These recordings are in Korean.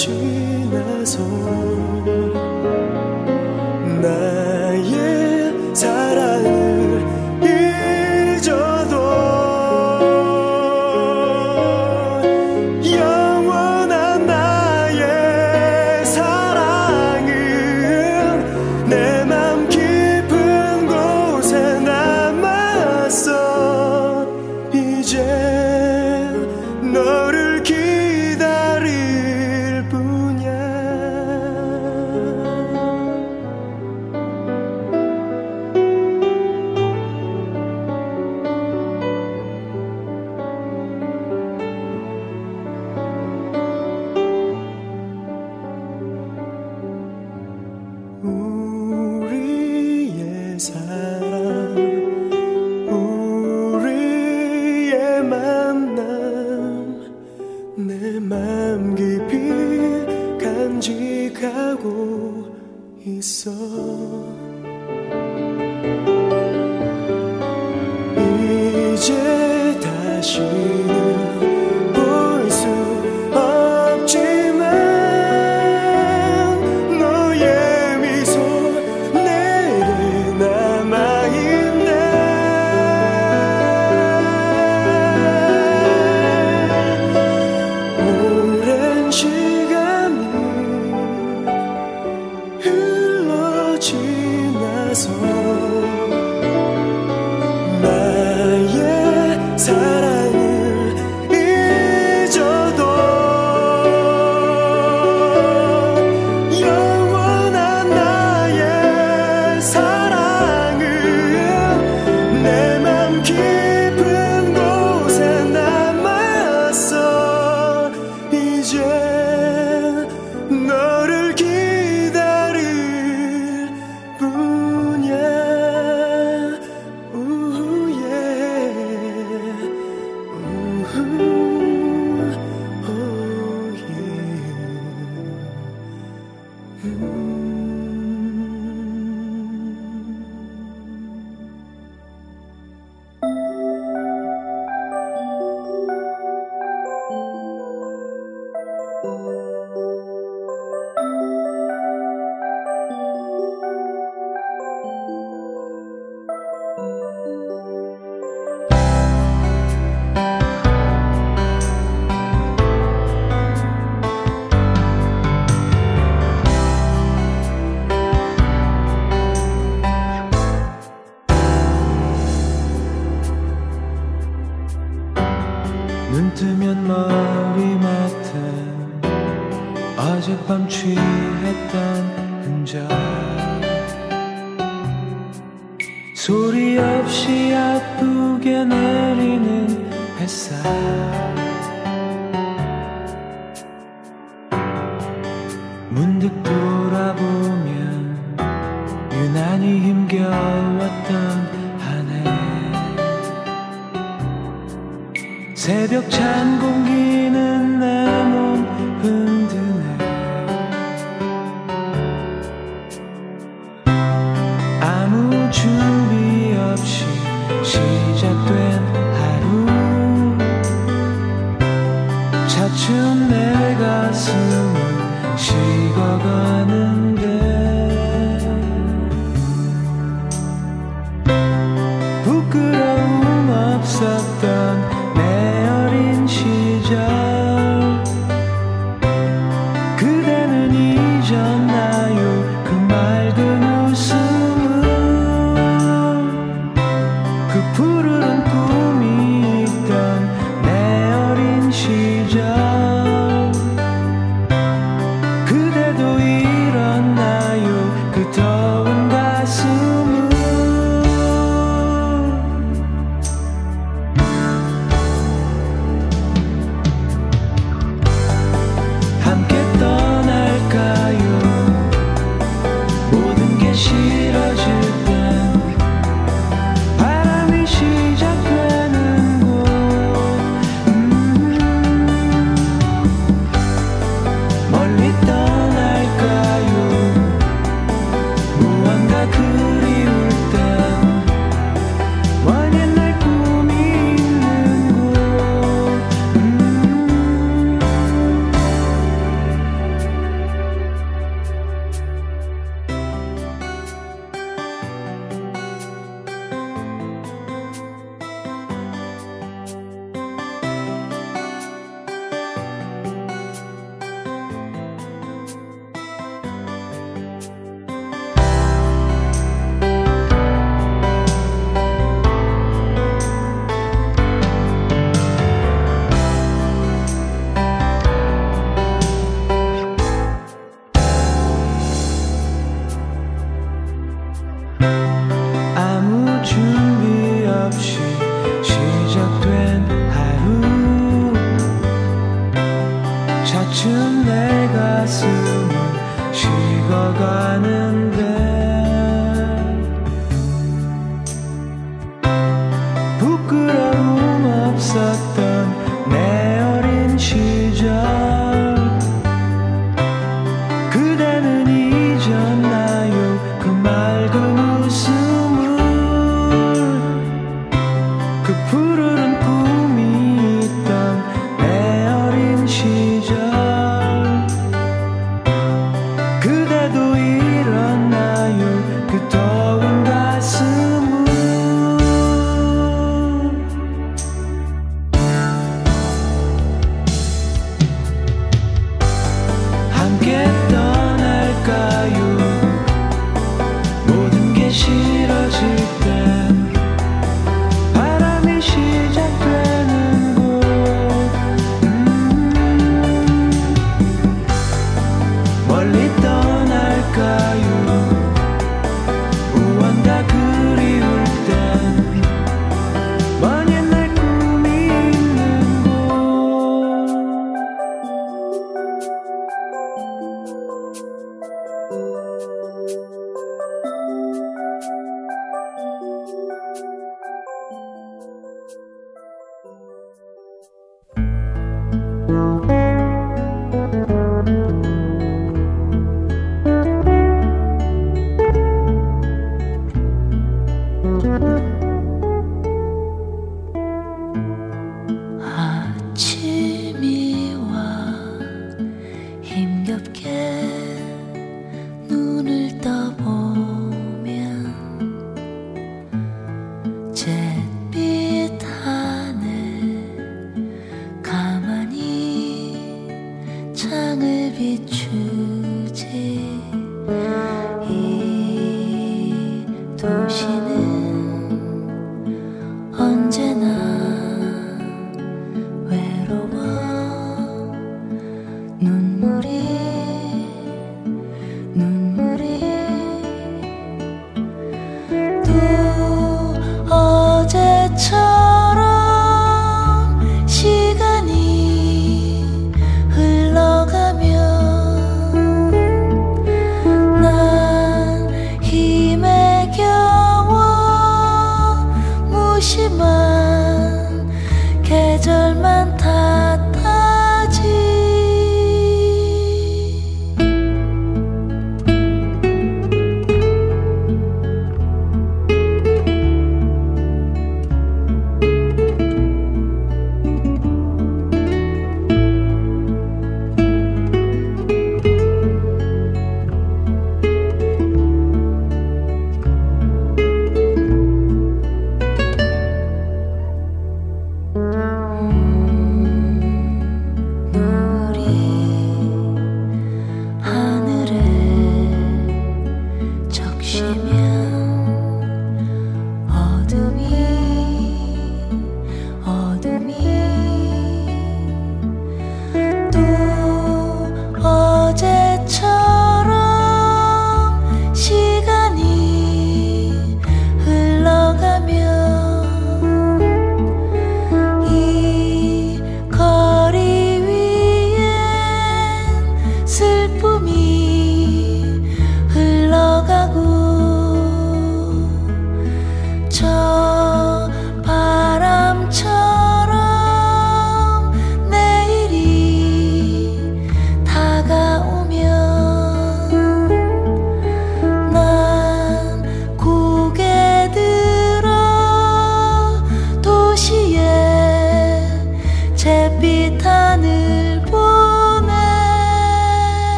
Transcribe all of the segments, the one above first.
지나서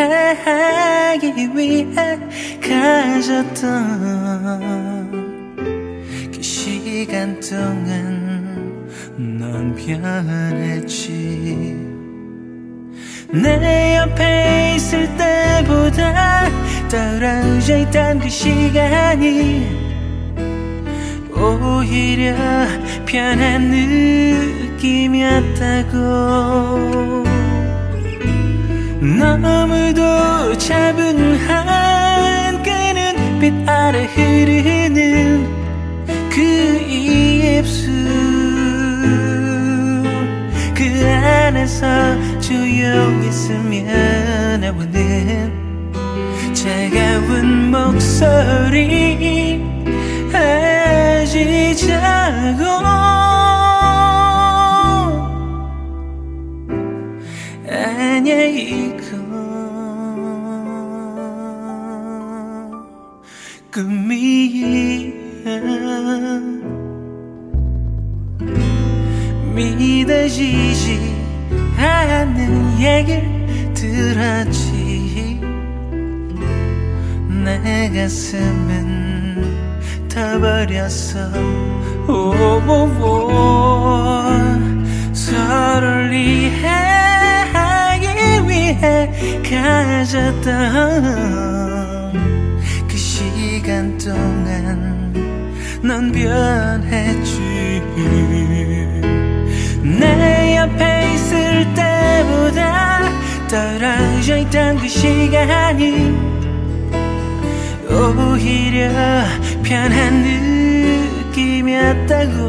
하기 위해 가졌던 그 시간 동안 넌 변했지. 내 옆에 있을 때보다 떨어져 있던 그 시간이 오히려 편한 느낌이었다고 너무도 차분한 그 눈빛 아래 흐르는 그 입술 그 안에서 조용히 스며나오는 차가운 목소리 아지자고 믿어지지 않는 얘기를 들었지. 내 가슴은 터버렸어. 오오오. 서로를 이해하기 위해 가졌던 그 시간 동안 넌 변했지 내 옆에 있을 때보다 떨어져 있던 그 시간이 오히려 편한 느낌이었다고.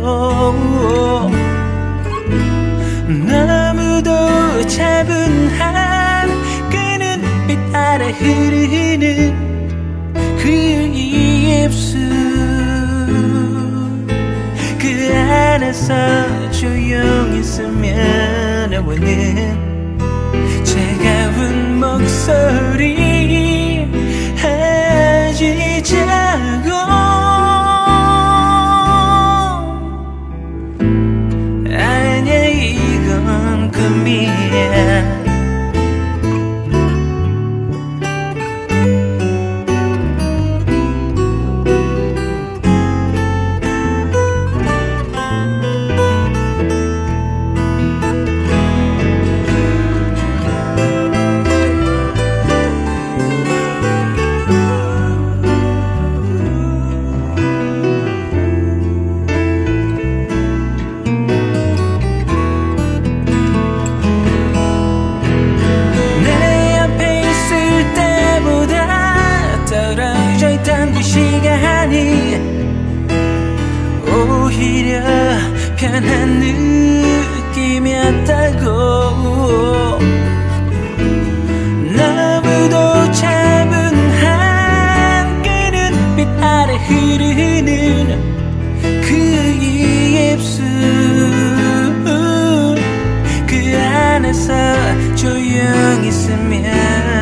너무도 차분한 그 눈빛 아래 흐르는 그 입술 그 안에서 조용히 스며나오는 차가운 목소리 조용히 있으면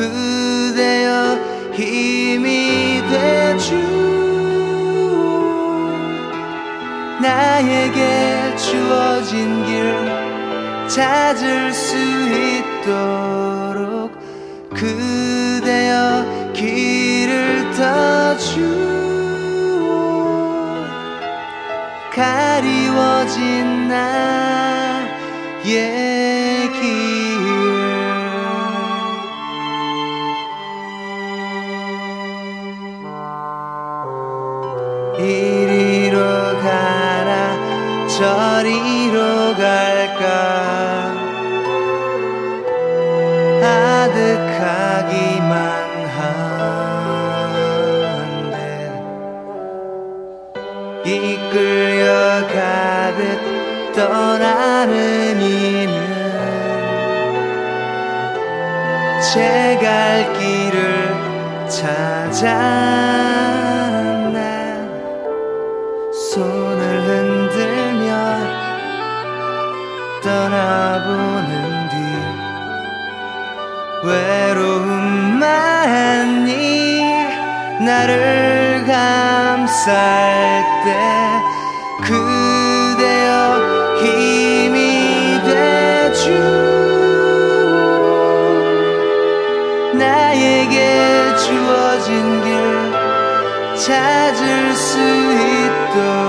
그대여 힘이 되주 나에게 주어진 길 찾을 수 있도록 그대여 길을 터주오. 가리워진 나의 떠나는 이는 제 갈 길을 찾아 난 손을 흔들며 떠나보는 뒤 외로움만이 나를 감쌀 때 있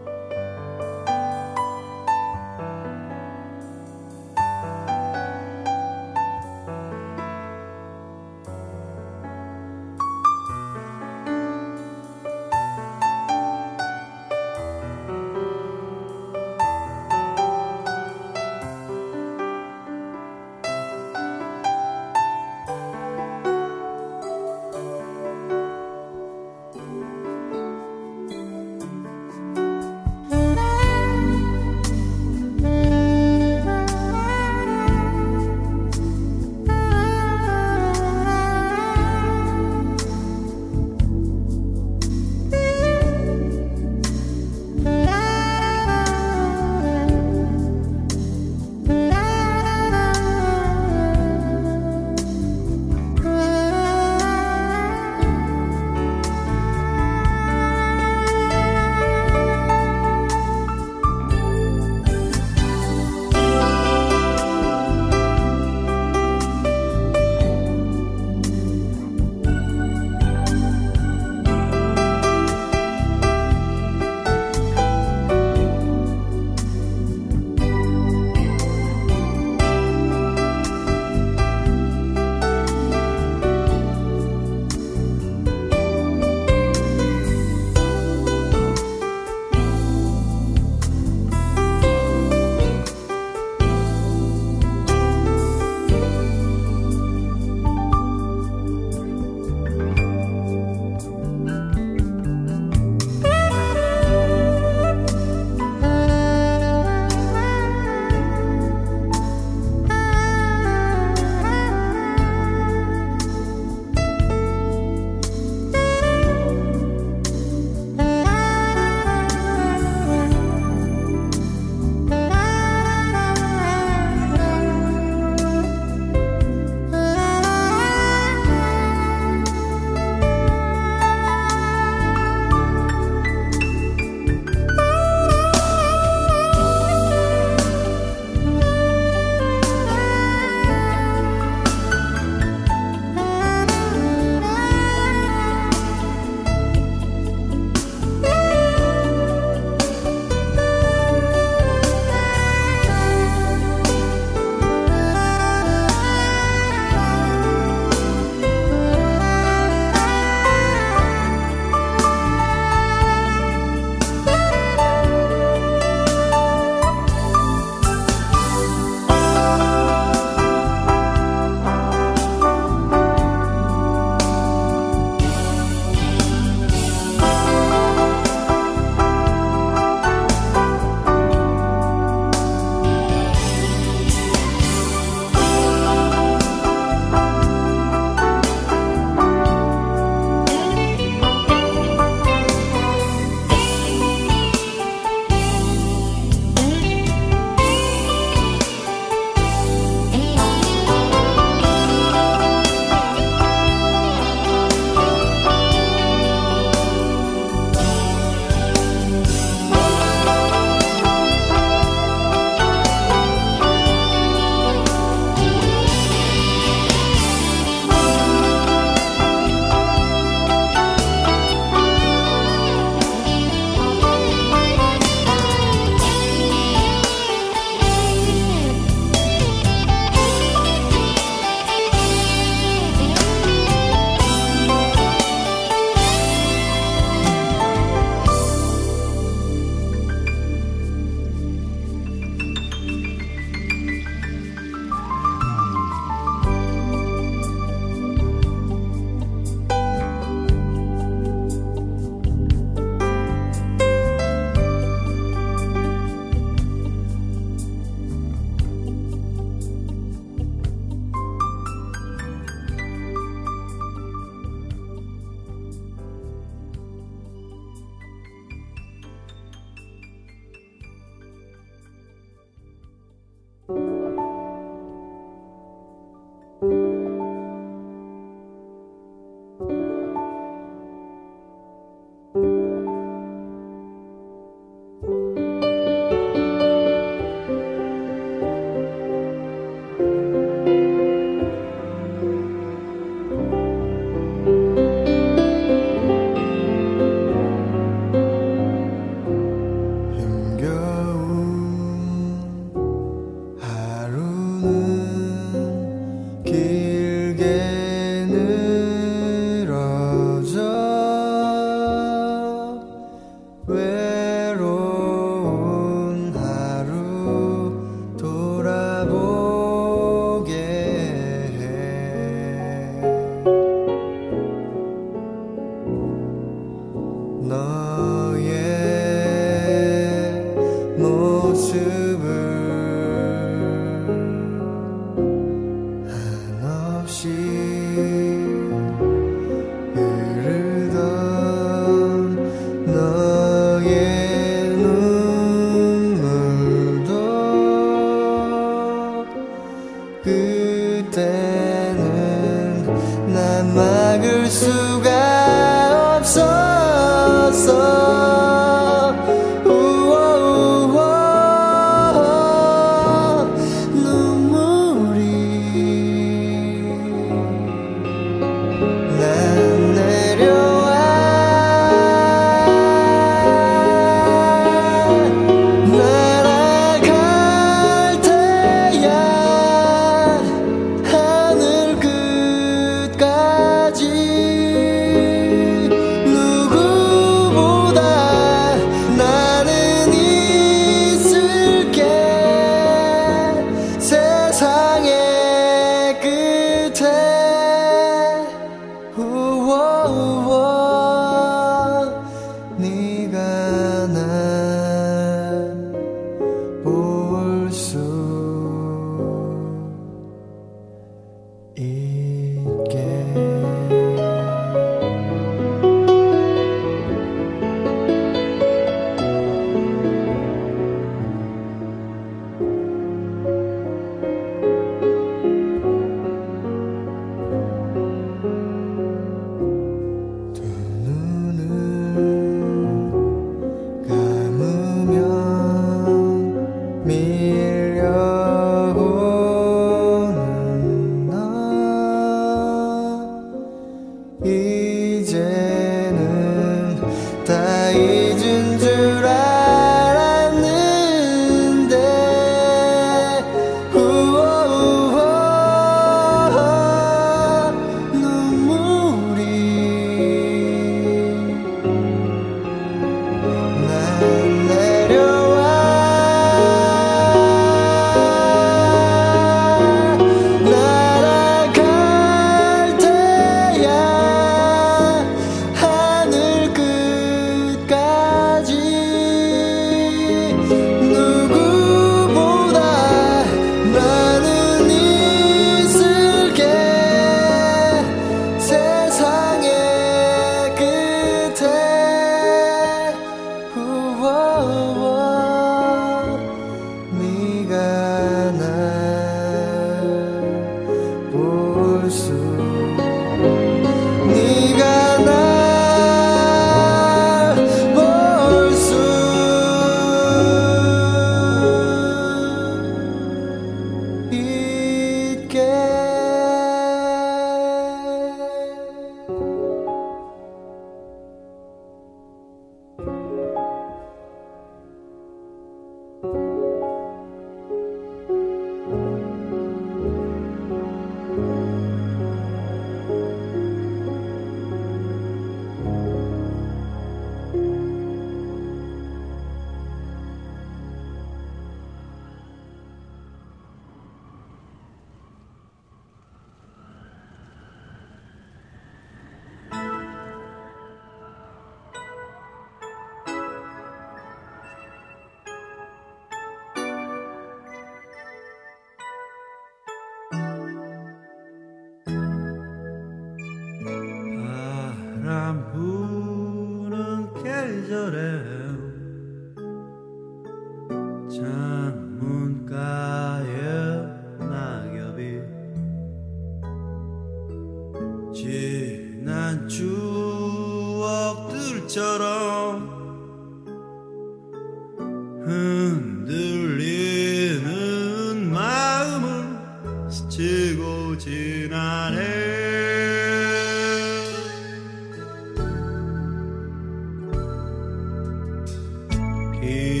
He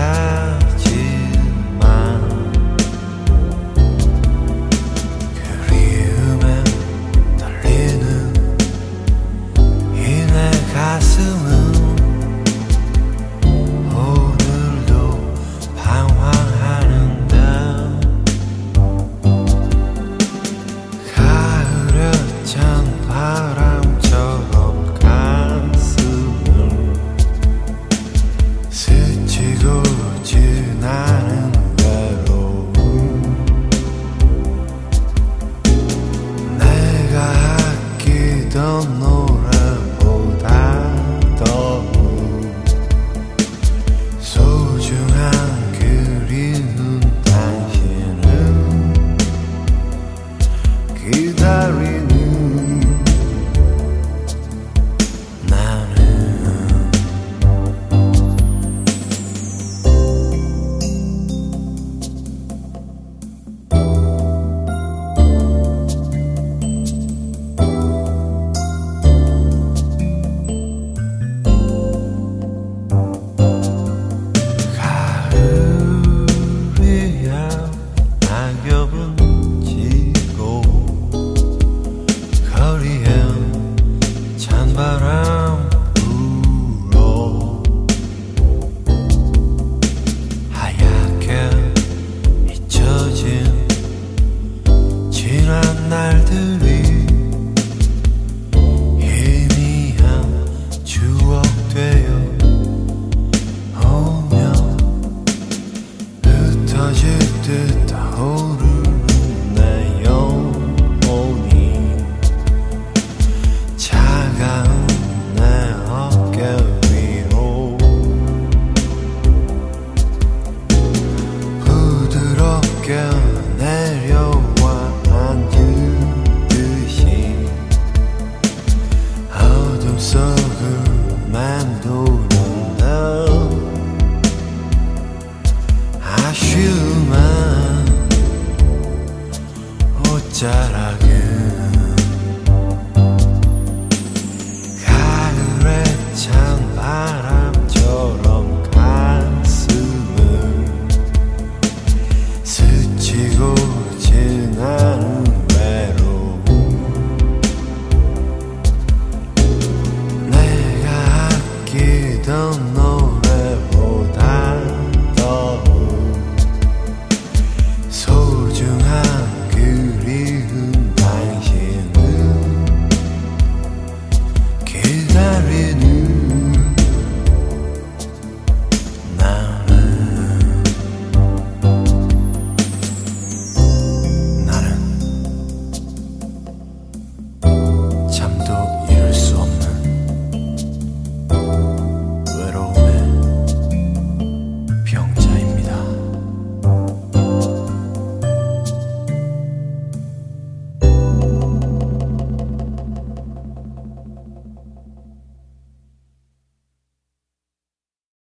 떠